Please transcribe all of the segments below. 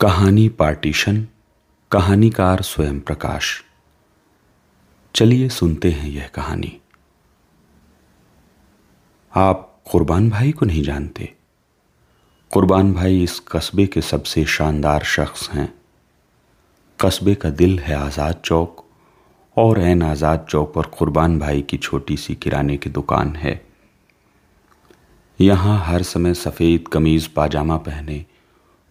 कहानी पार्टीशन, कहानीकार स्वयं प्रकाश। चलिए सुनते हैं यह कहानी। आप कुर्बान भाई को नहीं जानते? कुर्बान भाई इस कस्बे के सबसे शानदार शख्स हैं। कस्बे का दिल है आज़ाद चौक, और एन आज़ाद चौक पर कुर्बान भाई की छोटी सी किराने की दुकान है। यहाँ हर समय सफ़ेद कमीज़, पाजामा पहने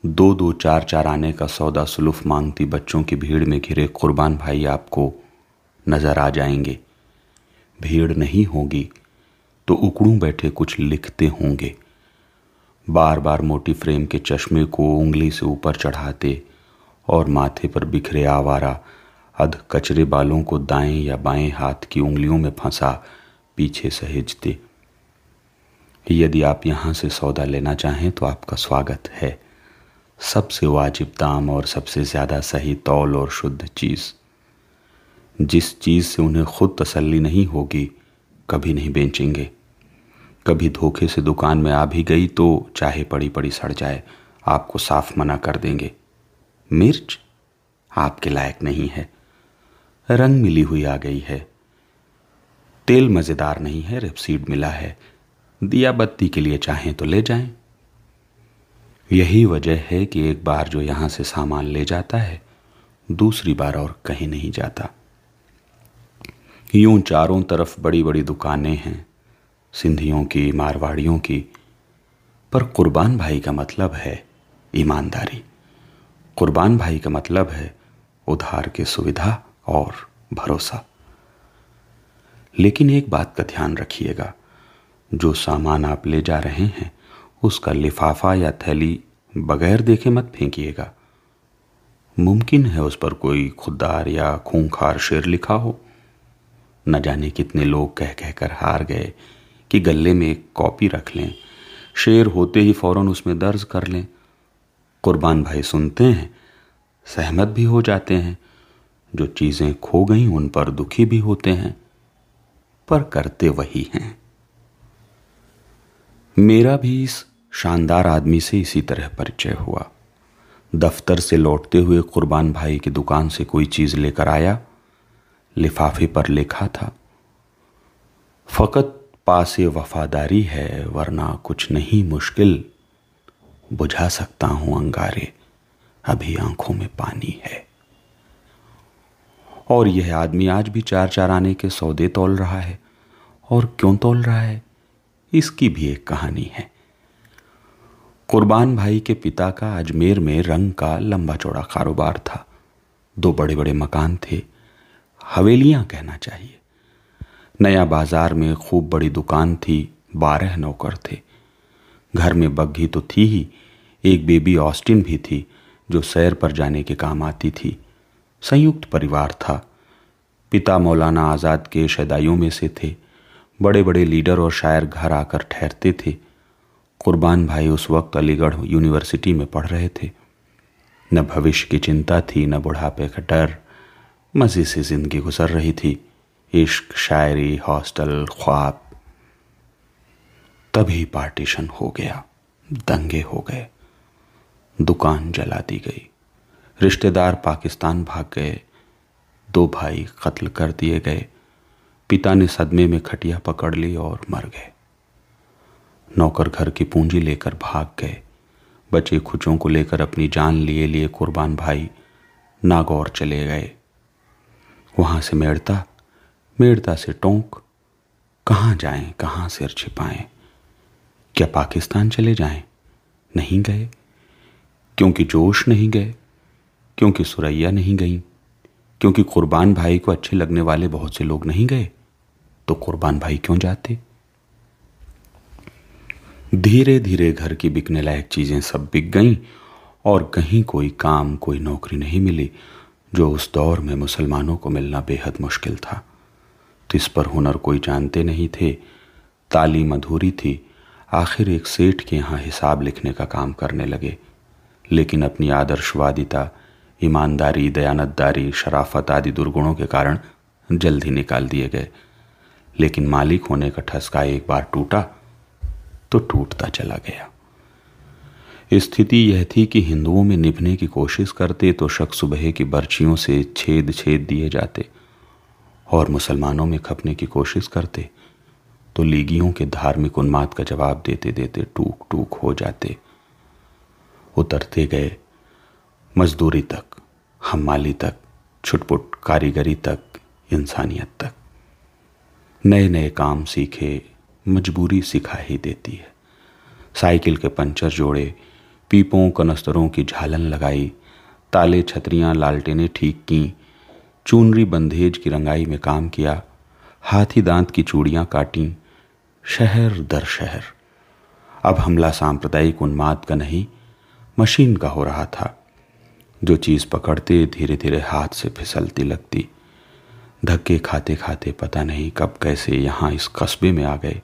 दो दो चार चार आने का सौदा सुलूफ मांगती बच्चों की भीड़ में घिरे कुर्बान भाई आपको नज़र आ जाएँगे। भीड़ नहीं होगी तो उकड़ू बैठे कुछ लिखते होंगे। बार बार मोटी फ्रेम के चश्मे को उंगली से ऊपर चढ़ाते और माथे पर बिखरे आवारा अध कचरे बालों को दाएँ या बाएँ हाथ की उंगलियों में फंसा पीछे सहेजते। यदि आप यहाँ से सौदा लेना चाहें तो आपका स्वागत है। सबसे वाजिब दाम और सबसे ज़्यादा सही तौल और शुद्ध चीज़। जिस चीज़ से उन्हें खुद तसल्ली नहीं होगी, कभी नहीं बेचेंगे। कभी धोखे से दुकान में आ भी गई तो चाहे पड़ी पड़ी सड़ जाए, आपको साफ़ मना कर देंगे। मिर्च आपके लायक नहीं है। रंग मिली हुई आ गई है। तेल मज़ेदार नहीं है, रेपसीड मिला है। दिया बत्ती के लिए चाहें तो ले जाएँ। यही वजह है कि एक बार जो यहाँ से सामान ले जाता है, दूसरी बार और कहीं नहीं जाता। यूँ चारों तरफ़ बड़ी बड़ी दुकानें हैं, सिंधियों की, मारवाड़ियों की। पर कुर्बान भाई का मतलब है ईमानदारी। कुर्बान भाई का मतलब है उधार की सुविधा और भरोसा। लेकिन एक बात का ध्यान रखिएगा, जो सामान आप ले जा रहे हैं उसका लिफाफा या थैली बगैर देखे मत फेंकिएगा। मुमकिन है उस पर कोई खुददार या खूंखार शेर लिखा हो। न जाने कितने लोग कह कहकर हार गए कि गले में एक कॉपी रख लें, शेर होते ही फ़ौरन उसमें दर्ज कर लें। कुर्बान भाई सुनते हैं, सहमत भी हो जाते हैं, जो चीज़ें खो गई उन पर दुखी भी होते हैं, पर करते वही हैं। मेरा भी इस शानदार आदमी से इसी तरह परिचय हुआ। दफ्तर से लौटते हुए कुर्बान भाई की दुकान से कोई चीज़ लेकर आया। लिफाफे पर लिखा था, फकत पास वफादारी है, वरना कुछ नहीं मुश्किल। बुझा सकता हूँ अंगारे, अभी आँखों में पानी है। और यह आदमी आज भी चार चार आने के सौदे तोल रहा है। और क्यों तोल रहा है? इसकी भी एक कहानी है। कुर्बान भाई के पिता का अजमेर में रंग का लंबा चौड़ा कारोबार था। दो बड़े बड़े मकान थे। हवेलियाँ कहना चाहिए। नया बाज़ार में खूब बड़ी दुकान थी, बारह नौकर थे। घर में बग्घी तो थी ही, एक बेबी ऑस्टिन भी थी, जो सैर पर जाने के काम आती थी। संयुक्त परिवार था। पिता मौलाना आज़ाद के शदाइयों में से थे। बड़े बड़े लीडर और शायर घर आकर ठहरते थे। कुर्बान भाई उस वक्त अलीगढ़ यूनिवर्सिटी में पढ़ रहे थे। न भविष्य की चिंता थी, न बुढ़ापे का डर। मज़े से ज़िंदगी गुजर रही थी। इश्क, शायरी, हॉस्टल, ख्वाब। तभी पार्टीशन हो गया। दंगे हो गए। दुकान जला दी गई। रिश्तेदार पाकिस्तान भाग गए। दो भाई कत्ल कर दिए गए। पिता ने सदमे में खटिया पकड़ ली और मर गए। नौकर घर की पूंजी लेकर भाग गए। बचे खुचों को लेकर अपनी जान लिए लिए कुर्बान भाई नागौर चले गए। वहाँ से मेड़ता मेड़ता से टोंक, कहाँ जाएँ, कहाँ सिर छिपाएँ? क्या पाकिस्तान चले जाएँ? नहीं गए। क्योंकि जोश नहीं गए, क्योंकि सुरैया नहीं गई, क्योंकि कुर्बान भाई को अच्छे लगने वाले बहुत से लोग नहीं गए तो कुर्बान भाई क्यों जाते? धीरे धीरे घर की बिकने लायक चीज़ें सब बिक गईं और कहीं कोई काम, कोई नौकरी नहीं मिली, जो उस दौर में मुसलमानों को मिलना बेहद मुश्किल था। तिस पर हुनर कोई जानते नहीं थे, तालीम अधूरी थी, आखिर एक सेठ के यहाँ हिसाब लिखने का काम करने लगे। लेकिन अपनी आदर्शवादिता, ईमानदारी, दयानतदारी, शराफत आदि दुर्गुणों के कारण जल्द ही निकाल दिए गए। लेकिन मालिक होने का ठसका एक बार टूटा तो टूटता चला गया। स्थिति यह थी कि हिंदुओं में निभने की कोशिश करते तो शक सुबह की बर्चियों से छेद छेद दिए जाते और मुसलमानों में खपने की कोशिश करते तो लीगियों के धार्मिक उन्माद का जवाब देते देते टूक टूक हो जाते। उतरते गए मजदूरी तक, हमाली तक, छुटपुट कारीगरी तक, इंसानियत तक। नए नए काम सीखे मजबूरी सिखा ही देती है। साइकिल के पंचर जोड़े, पीपों, कनस्तरों की झालन लगाई, ताले छतरियाँ लालटेने ठीक की, चूनरी बंधेज की रंगाई में काम किया, हाथी दांत की चूड़ियाँ काटी, शहर दर शहर। अब हमला सांप्रदायिक उन्माद का नहीं, मशीन का हो रहा था। जो चीज़ पकड़ते धीरे धीरे हाथ से फिसलती लगती। धक्के खाते खाते पता नहीं कब कैसे यहाँ इस कस्बे में आ गए।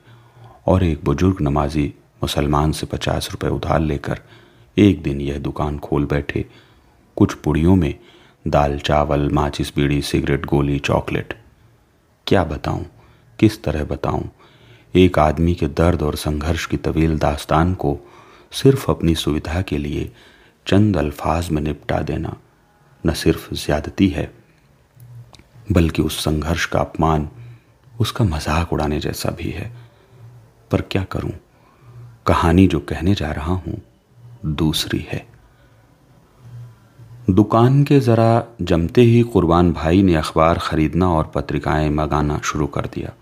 और एक बुज़ुर्ग नमाजी मुसलमान से पचास रुपए उधार लेकर एक दिन यह दुकान खोल बैठे। कुछ पुड़ियों में दाल, चावल, माचिस, बीड़ी, सिगरेट, गोली, चॉकलेट। क्या बताऊँ? किस तरह बताऊँ? एक आदमी के दर्द और संघर्ष की तवील दास्तान को सिर्फ़ अपनी सुविधा के लिए चंद अल्फाज में निपटा देना न सिर्फ़ ज्यादती है, बल्कि उस संघर्ष का अपमान, उसका मज़ाक उड़ाने जैसा भी है। पर क्या करूँ? कहानी जो कहने जा रहा हूँ, दूसरी है। दुकान के ज़रा जमते ही कुर्बान भाई ने अखबार ख़रीदना और पत्रिकाएँ मंगाना शुरू कर दिया।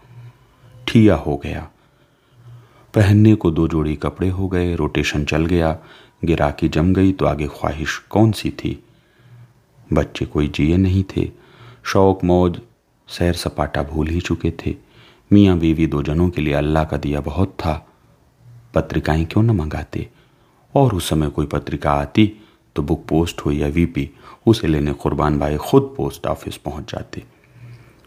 ठिया हो गया। पहनने को दो जोड़ी कपड़े हो गए, रोटेशन चल गया, गिराकी जम गई तो आगे ख्वाहिश कौन सी थी? बच्चे कोई जिए नहीं थे, शौक मौज, सैर सपाटा भूल ही चुके थे। मियाँ बीवी दो जनों के लिए अल्लाह का दिया बहुत था। पत्रिकाएँ क्यों न मंगाते? और उस समय कोई पत्रिका आती तो बुक पोस्ट हो या वीपी, उसे लेने कुर्बान भाई खुद पोस्ट ऑफ़िस पहुँच जाते।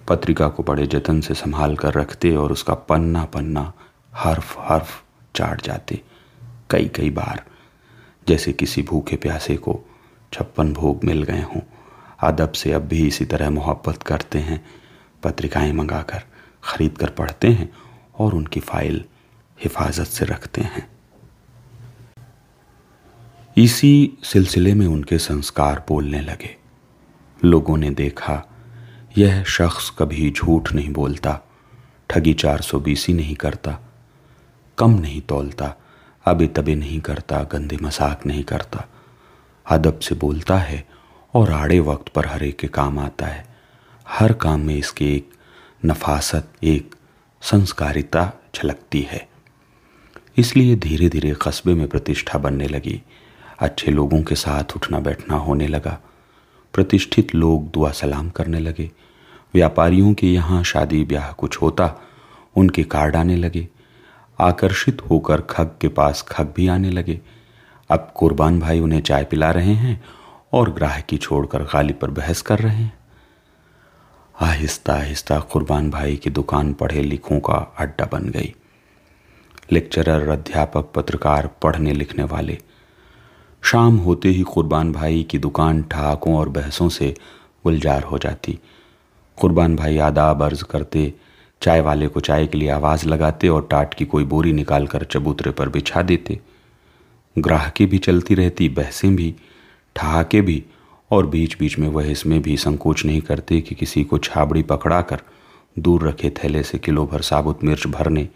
पत्रिका को बड़े जतन से संभाल कर रखते और उसका पन्ना पन्ना हर्फ हर्फ चाट जाते, कई कई बार। जैसे किसी भूखे प्यासे को छप्पन भोग मिल गए हों अदब से अब भी इसी तरह मोहब्बत करते हैं, पत्रिकाएँ मंगाकर। खरीद कर पढ़ते हैं और उनकी फ़ाइल हिफाजत से रखते हैं। इसी सिलसिले में उनके संस्कार बोलने लगे। लोगों ने देखा, यह शख्स कभी झूठ नहीं बोलता, ठगी चार सौ बीसी नहीं करता, कम नहीं तोलता अबे तबे नहीं करता, गंदे मज़ाक नहीं करता। अदब से बोलता है और आड़े वक्त पर हर एक के काम आता है। हर काम में इसके एक नफासत एक संस्कारिता झलकती है। इसलिए धीरे धीरे कस्बे में प्रतिष्ठा बनने लगी। अच्छे लोगों के साथ उठना बैठना होने लगा। प्रतिष्ठित लोग दुआ सलाम करने लगे। व्यापारियों के यहाँ शादी ब्याह कुछ होता, उनके कार्ड आने लगे। आकर्षित होकर खग के पास खग भी आने लगे। अब कुर्बान भाई उन्हें चाय पिला रहे हैं और ग्राहकी छोड़कर गाली पर बहस कर रहे हैं। आहिस्ता आहिस्ता कुर्बान भाई की दुकान पढ़े लिखों का अड्डा बन गई। लेक्चरर, अध्यापक, पत्रकार, पढ़ने लिखने वाले। शाम होते ही कुर्बान भाई की दुकान ठहाकों और बहसों से गुलजार हो जाती। कुर्बान भाई आदाब अर्ज़ करते, चाय वाले को चाय के लिए आवाज़ लगाते और टाट की कोई बोरी निकालकर चबूतरे पर बिछा देते। ग्राहकी भी चलती रहती, बहसें भी, ठहाके भी और बीच बीच में वह इसमें भी संकोच नहीं करते कि किसी को छाबड़ी पकड़ा कर दूर रखे थैले से किलो भर साबुत मिर्च भरने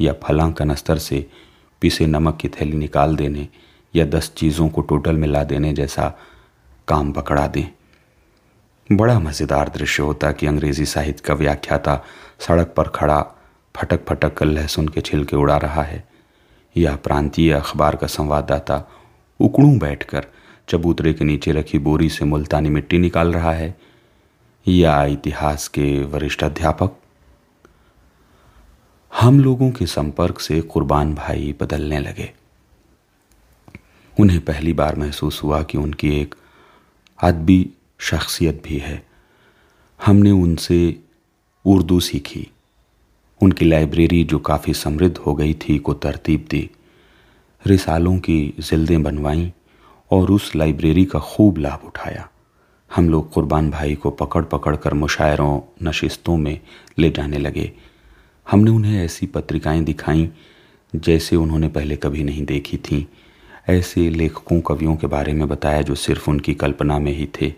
या फलां कनस्तर से पिसे नमक की थैली निकाल देने या दस चीज़ों को टोटल मिला देने जैसा काम पकड़ा दें। बड़ा मज़ेदार दृश्य होता कि अंग्रेज़ी साहित्य का व्याख्याता सड़क पर खड़ा फटक फटक कर लहसुन के छिलके उड़ा रहा है। या प्रांतीय अखबार का संवाददाता उकड़ू बैठकर चबूतरे के नीचे रखी बोरी से मुल्तानी मिट्टी निकाल रहा है। या इतिहास के वरिष्ठ अध्यापक, हम लोगों के संपर्क से कुर्बान भाई बदलने लगे। उन्हें पहली बार महसूस हुआ कि उनकी एक अदबी शख्सियत भी है। हमने उनसे उर्दू सीखी। उनकी लाइब्रेरी, जो काफ़ी समृद्ध हो गई थी, को तरतीब दी। रिसालों की जिल्दें बनवाईं। और उस लाइब्रेरी का खूब लाभ उठाया। हम लोग कुर्बान भाई को पकड़ पकड़ कर मुशायरों, नशिस्तों में ले जाने लगे। हमने उन्हें ऐसी पत्रिकाएँ दिखाईं, जैसे उन्होंने पहले कभी नहीं देखी थीं। ऐसे लेखकों, कवियों के बारे में बताया जो सिर्फ़ उनकी कल्पना में ही थे।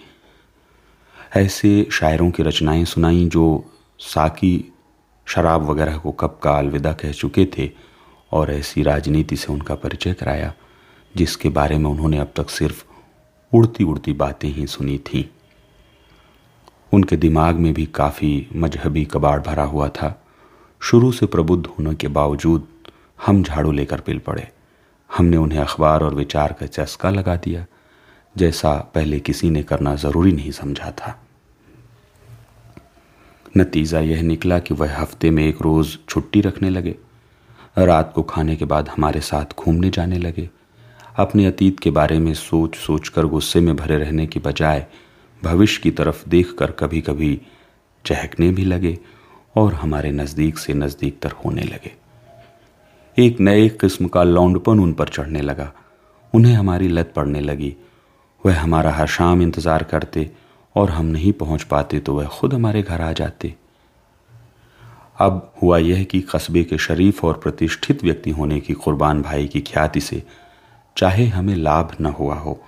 ऐसे शायरों की रचनाएँ सुनाई जो साकी, शराब वगैरह को कब का अलविदा कह चुके थे और ऐसी राजनीति से उनका परिचय कराया। जिसके बारे में उन्होंने अब तक सिर्फ़ उड़ती उड़ती बातें ही सुनी थीं। उनके दिमाग में भी काफ़ी मजहबी कबाड़ भरा हुआ था। शुरू से प्रबुद्ध होने के बावजूद हम झाड़ू लेकर पिल पड़े। हमने उन्हें अखबार और विचार का चस्का लगा दिया, जैसा पहले किसी ने करना ज़रूरी नहीं समझा था। नतीजा यह निकला कि वह हफ़्ते में एक रोज़ छुट्टी रखने लगे। रात को खाने के बाद हमारे साथ घूमने जाने लगे। अपने अतीत के बारे में सोच सोच कर गुस्से में भरे रहने की बजाय भविष्य की तरफ़ देख कर कभी कभी चहकने भी लगे और हमारे नज़दीक से नज़दीक तर होने लगे। एक नए किस्म का लौंडपन उन पर चढ़ने लगा। उन्हें हमारी लत पड़ने लगी। वह हमारा हर शाम इंतज़ार करते और हम नहीं पहुँच पाते तो वह खुद हमारे घर आ जाते। अब हुआ यह कि कस्बे के शरीफ और प्रतिष्ठित व्यक्ति होने की कुर्बान भाई की ख्याति से चाहे हमें लाभ न हुआ हो,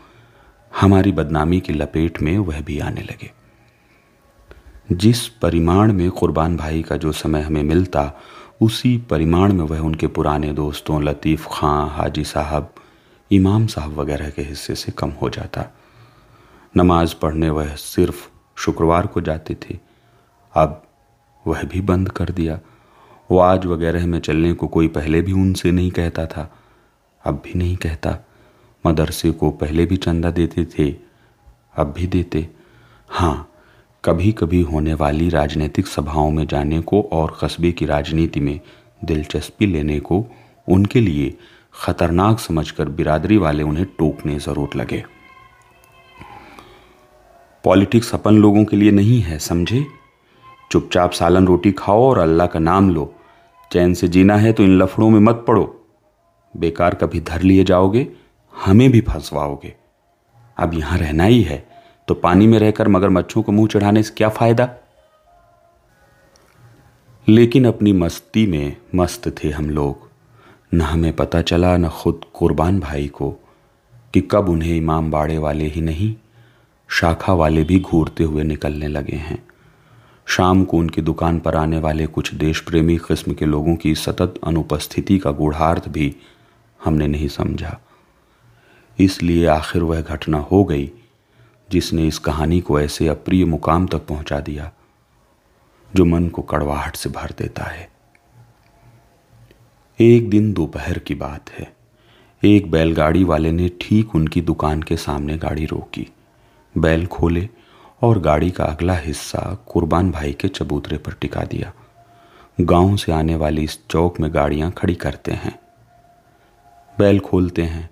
हमारी बदनामी की लपेट में वह भी आने लगे। जिस परिमाण में कुर्बान भाई का जो समय हमें मिलता, उसी परिमाण में वह उनके पुराने दोस्तों लतीफ़ खां, हाजी साहब, इमाम साहब वगैरह के हिस्से से कम हो जाता। नमाज़ पढ़ने वह सिर्फ़ शुक्रवार को जाते थे। अब वह भी बंद कर दिया। वाज वगैरह में चलने को कोई पहले भी उनसे नहीं कहता था। अब भी नहीं कहता। मदरसे को पहले भी चंदा देते थे, अब भी देते। हाँ कभी कभी होने वाली राजनीतिक सभाओं में जाने को और कस्बे की राजनीति में दिलचस्पी लेने को उनके लिए खतरनाक समझकर बिरादरी वाले उन्हें टोकने ज़रूर लगे। पॉलिटिक्स अपन लोगों के लिए नहीं है, समझे? चुपचाप सालन रोटी खाओ और अल्लाह का नाम लो। चैन से जीना है तो इन लफड़ों में मत पड़ो। बेकार कभी धर लिए जाओगे, हमें भी फंसवाओगे। अब यहाँ रहना ही है तो पानी में रहकर मगरमच्छों को मुँह चढ़ाने से क्या फ़ायदा? लेकिन अपनी मस्ती में मस्त थे हम लोग। न हमें पता चला, न खुद कुर्बान भाई को, कि कब उन्हें इमाम बाड़े वाले ही नहीं, शाखा वाले भी घूरते हुए निकलने लगे हैं। शाम को उनकी दुकान पर आने वाले कुछ देश प्रेमी किस्म के लोगों की सतत अनुपस्थिति का गूढ़ार्थ भी हमने नहीं समझा। इसलिए आखिर वह घटना हो गई, जिसने इस कहानी को ऐसे अप्रिय मुकाम तक पहुँचा दिया, जो मन को कड़वाहट से भर देता है। एक दिन दोपहर की बात है। एक बैलगाड़ी वाले ने ठीक उनकी दुकान के सामने गाड़ी रोकी। बैल खोले और गाड़ी का अगला हिस्सा कुर्बान भाई के चबूतरे पर टिका दिया। गाँव से आने वाली इस चौक में गाड़ियाँ खड़ी करते हैं। बैल खोलते हैं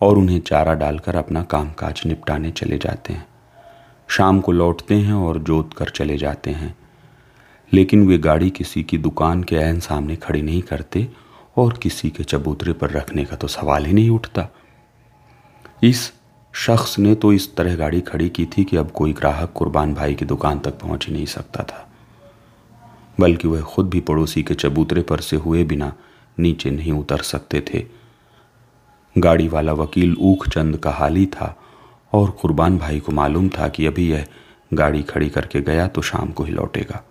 और उन्हें चारा डालकर अपना कामकाज निपटाने चले जाते हैं। शाम को लौटते हैं और जोत कर चले जाते हैं। लेकिन वे गाड़ी किसी की दुकान के ऐन सामने खड़ी नहीं करते और किसी के चबूतरे पर रखने का तो सवाल ही नहीं उठता। इस शख्स ने तो इस तरह गाड़ी खड़ी की थी कि अब कोई ग्राहक कुर्बान भाई की दुकान तक पहुँच ही नहीं सकता था। बल्कि वह खुद भी पड़ोसी के चबूतरे पर से हुए बिना नीचे नहीं उतर सकते थे। गाड़ी वाला वकील ऊख चंद का हाली था और कुर्बान भाई को मालूम था कि अभी यह गाड़ी खड़ी करके गया तो शाम को ही लौटेगा।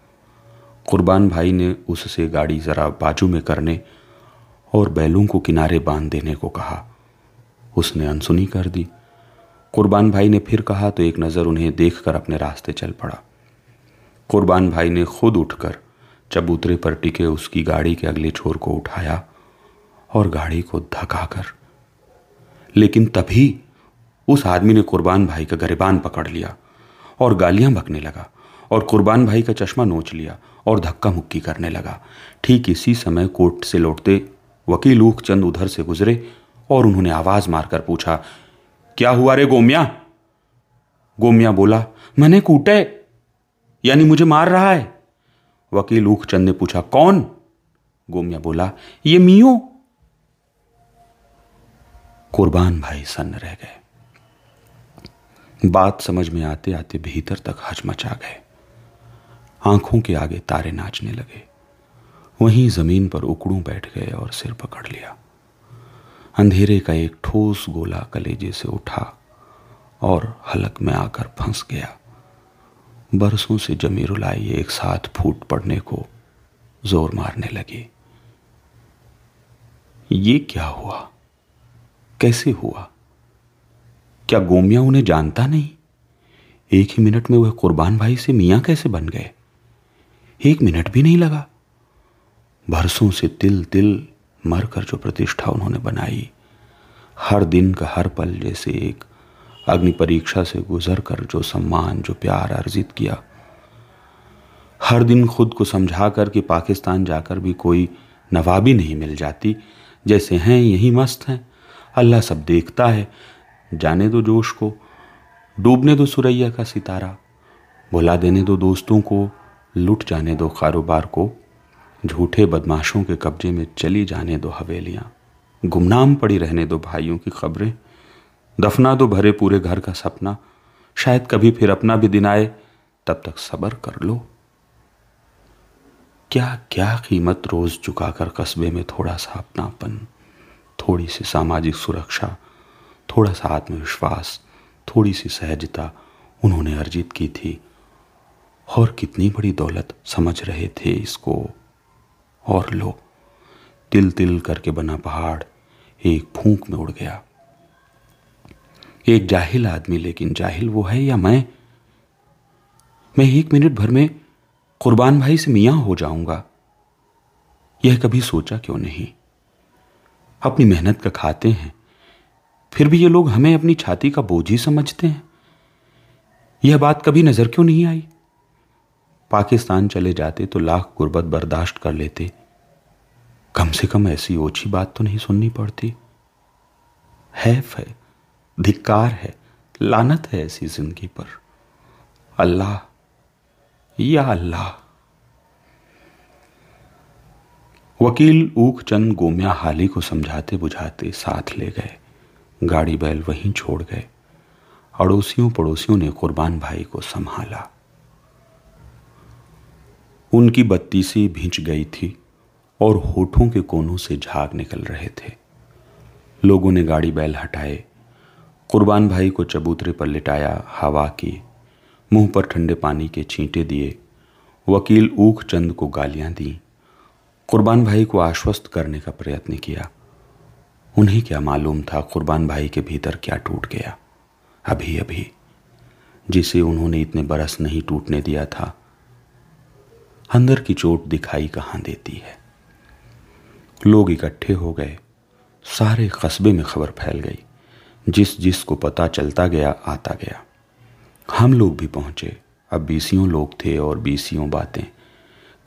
कुर्बान भाई ने उससे गाड़ी ज़रा बाजू में करने और बैलों को किनारे बाँध देने को कहा। उसने अनसुनी कर दी। कुर्बान भाई ने फिर कहा तो एक नज़र उन्हें देखकर अपने रास्ते चल पड़ा। कुर्बान भाई ने खुद उठकर चबूतरे पर टिके उसकी गाड़ी के अगले छोर को उठाया और गाड़ी को धकाकर लेकिन तभी उस आदमी ने कुर्बान भाई का गरेबान पकड़ लिया और गालियाँ बकने लगा और कुर्बान भाई का चश्मा नोच लिया और धक्का मुक्की करने लगा। ठीक इसी समय कोर्ट से लौटते वकील ऊख चंद उधर से गुजरे और उन्होंने आवाज़ मारकर पूछा, क्या हुआ रे गोमिया? गोमिया बोला, मैंने कूटे, यानी मुझे मार रहा है। वकील ऊख चंद ने पूछा, कौन? गोमिया बोला, ये मियो। कुर्बान भाई सन्न रह गए। बात समझ में आते आते भीतर तक हचमचा गए। आँखों के आगे तारे नाचने लगे। वहीं ज़मीन पर उकड़ू बैठ गए और सिर पकड़ लिया। अंधेरे का एक ठोस गोला कलेजे से उठा और हलक में आकर फंस गया। बरसों से जमी रुलाई एक साथ फूट पड़ने को ज़ोर मारने लगी। ये क्या हुआ? कैसे हुआ? क्या गोमिया उन्हें जानता नहीं? एक ही मिनट में वह कुर्बान भाई से मियाँ कैसे बन गए? एक मिनट भी नहीं लगा। बरसों से तिल तिल मरकर जो प्रतिष्ठा उन्होंने बनाई, हर दिन का हर पल जैसे एक अग्नि परीक्षा से गुजर कर जो सम्मान, जो प्यार अर्जित किया। हर दिन खुद को समझा कर कि पाकिस्तान जाकर भी कोई नवाबी नहीं मिल जाती, जैसे हैं, यही मस्त हैं। अल्लाह सब देखता है, जाने दो जोश को, डूबने दो सुरैया का सितारा, भुला देने दो दोस्तों को, लुट जाने दो कारोबार को, झूठे बदमाशों के कब्जे में चली जाने दो हवेलियाँ, गुमनाम पड़ी रहने दो भाइयों की खबरें, दफना दो भरे पूरे घर का सपना, शायद कभी फिर अपना भी दिन आए, तब तक सबर कर लो। क्या क्या कीमत रोज चुकाकर कस्बे में थोड़ा सा अपनापन। थोड़ी सी सामाजिक सुरक्षा, थोड़ा सा आत्मविश्वास, थोड़ी सी सहजता उन्होंने अर्जित की थी। और कितनी बड़ी दौलत समझ रहे थे इसको। और लो तिल तिल करके बना पहाड़ एक फूंक में उड़ गया। एक जाहिल आदमी, लेकिन जाहिल वो है या मैं? मैं एक मिनट भर में कुर्बान भाई से मियाँ हो जाऊँगा। यह कभी सोचा क्यों नहीं? अपनी मेहनत का खाते हैं। फिर भी ये लोग हमें अपनी छाती का बोझ ही समझते हैं। यह बात कभी नज़र क्यों नहीं आई? पाकिस्तान चले जाते तो लाख गुर्बत बर्दाश्त कर लेते। कम से कम ऐसी ओछी बात तो नहीं सुननी पड़ती। हैफ है, धिक्कार है, लानत है ऐसी ज़िंदगी पर। अल्लाह, या अल्लाह। वकील ऊख चंद गोमिया हाली को समझाते बुझाते साथ ले गए। गाड़ी बैल वहीं छोड़ गए। अड़ोसियों पड़ोसियों ने कुर्बान भाई को संभाला। उनकी बत्ती सी भिंच गई थी और होठों के कोनों से झाग निकल रहे थे। लोगों ने गाड़ी बैल हटाए। कुर्बान भाई को चबूतरे पर लिटाया, हवा की, मुँह पर ठंडे पानी के छींटे दिए। वकील ऊख चंद को गालियाँ दी। कुर्बान भाई को आश्वस्त करने का प्रयत्न किया। उन्हें क्या मालूम था कुर्बान भाई के भीतर क्या टूट गया। अभी अभी, जिसे उन्होंने इतने बरस नहीं टूटने दिया था, अंदर की चोट दिखाई कहाँ देती है? लोग इकट्ठे हो गए। सारे कस्बे में खबर फैल गई। जिस जिस को पता चलता गया, आता गया। हम लोग भी पहुँचे। अब बीसियों लोग थे और बीसियों बातें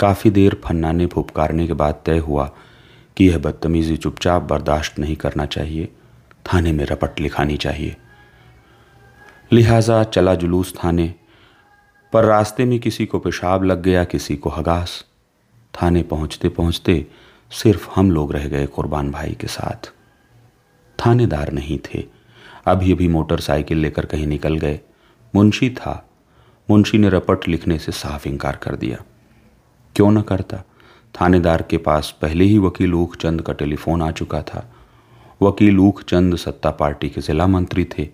काफ़ी देर फन्नाने फुपकारने के बाद तय हुआ कि यह बदतमीज़ी चुपचाप बर्दाश्त नहीं करना चाहिए, थाने में रपट लिखानी चाहिए। लिहाजा चला जुलूस थाने, पर रास्ते में किसी को पेशाब लग गया, किसी को हगास। थाने पहुँचते पहुँचते सिर्फ़ हम लोग रह गए कुर्बान भाई के साथ। थानेदार नहीं थे। अभी अभी मोटरसाइकिल लेकर कहीं निकल गए। मुंशी था। मुंशी ने रपट लिखने से साफ़ इनकार कर दिया। क्यों न करता? थानेदार के पास पहले ही वकील ऊख चंद का टेलीफोन आ चुका था। वकील ऊख चंद सत्ता पार्टी के जिला मंत्री थे।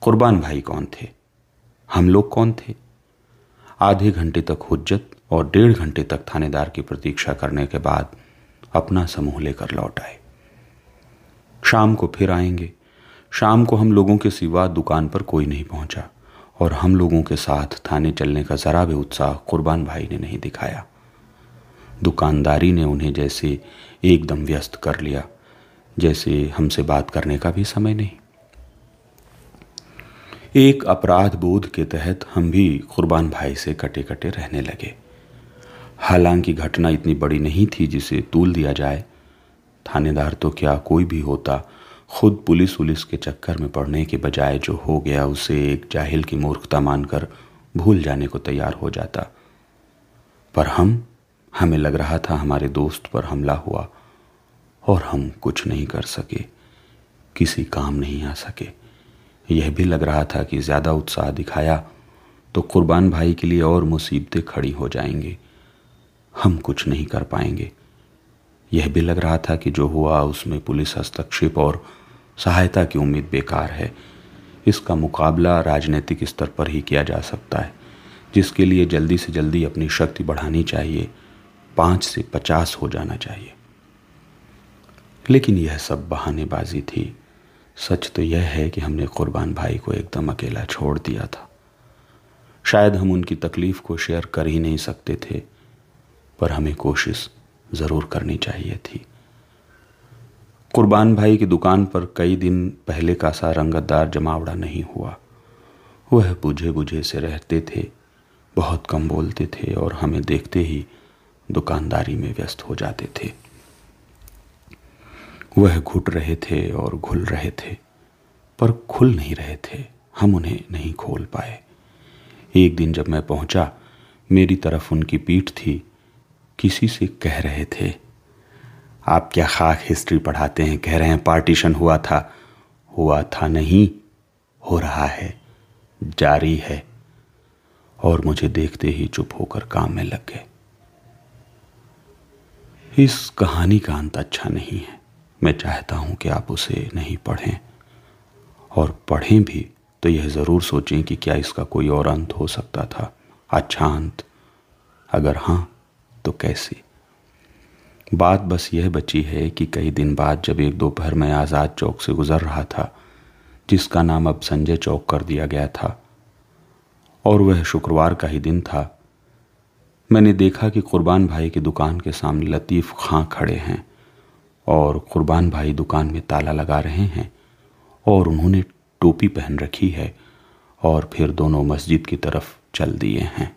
कुर्बान भाई कौन थे? हम लोग कौन थे? आधे घंटे तक हुज्जत और डेढ़ घंटे तक थानेदार की प्रतीक्षा करने के बाद अपना समूह लेकर लौट आए। शाम को फिर आएँगे। शाम को हम लोगों के सिवा दुकान पर कोई नहीं पहुँचा। और हम लोगों के साथ थाने चलने का जरा भी उत्साह कुर्बान भाई ने नहीं दिखाया। दुकानदारी ने उन्हें जैसे एकदम व्यस्त कर लिया, जैसे हमसे बात करने का भी समय नहीं। एक अपराध बोध के तहत हम भी कुर्बान भाई से कटे कटे रहने लगे। हालाँकि घटना इतनी बड़ी नहीं थी जिसे तूल दिया जाए, थानेदार तो क्या कोई भी होता खुद पुलिस उलिस के चक्कर में पड़ने के बजाय जो हो गया उसे एक जाहिल की मूर्खता मानकर भूल जाने को तैयार हो जाता। पर हम, हमें लग रहा था हमारे दोस्त पर हमला हुआ और हम कुछ नहीं कर सके, किसी काम नहीं आ सके। यह भी लग रहा था कि ज़्यादा उत्साह दिखाया तो कुर्बान भाई के लिए और मुसीबतें खड़ी हो जाएँगी। हम कुछ नहीं कर पाएँगे। यह भी लग रहा था कि जो हुआ उसमें पुलिस हस्तक्षेप और सहायता की उम्मीद बेकार है। इसका मुकाबला राजनीतिक स्तर पर ही किया जा सकता है, जिसके लिए जल्दी से जल्दी अपनी शक्ति बढ़ानी चाहिए, पाँच से पचास हो जाना चाहिए। लेकिन यह सब बहानेबाजी थी। सच तो यह है कि हमने कुर्बान भाई को एकदम अकेला छोड़ दिया था। शायद हम उनकी तकलीफ़ को शेयर कर ही नहीं सकते थे, पर हमें कोशिश ज़रूर करनी चाहिए थी। कुर्बान भाई की दुकान पर कई दिन पहले का सा रंगतदार जमावड़ा नहीं हुआ। वह बुझे बुझे से रहते थे, बहुत कम बोलते थे और हमें देखते ही दुकानदारी में व्यस्त हो जाते थे। वह घुट रहे थे और घुल रहे थे, पर खुल नहीं रहे थे, हम उन्हें नहीं खोल पाए। एक दिन जब मैं पहुँचा, मेरी तरफ़ उनकी पीठ थी, किसी से कह रहे थे आप क्या खाक हिस्ट्री पढ़ाते हैं, कह रहे हैं, पार्टीशन हुआ था। हुआ था नहीं, हो रहा है, जारी है, और मुझे देखते ही चुप होकर काम में लग गए। इस कहानी का अंत अच्छा नहीं है। मैं चाहता हूँ कि आप उसे नहीं पढ़ें, और पढ़ें भी तो यह ज़रूर सोचें कि क्या इसका कोई और अंत हो सकता था। अच्छा अंत, अगर हाँ तो कैसे? बात बस यह बची है कि कई दिन बाद जब एक दोपहर में आज़ाद चौक से गुजर रहा था, जिसका नाम अब संजय चौक कर दिया गया था, और वह शुक्रवार का ही दिन था, मैंने देखा कि कुर्बान भाई की दुकान के सामने लतीफ़ खां खड़े हैं, और कुर्बान भाई दुकान में ताला लगा रहे हैं, और उन्होंने टोपी पहन रखी है, और फिर दोनों मस्जिद की तरफ़ चल दिए हैं।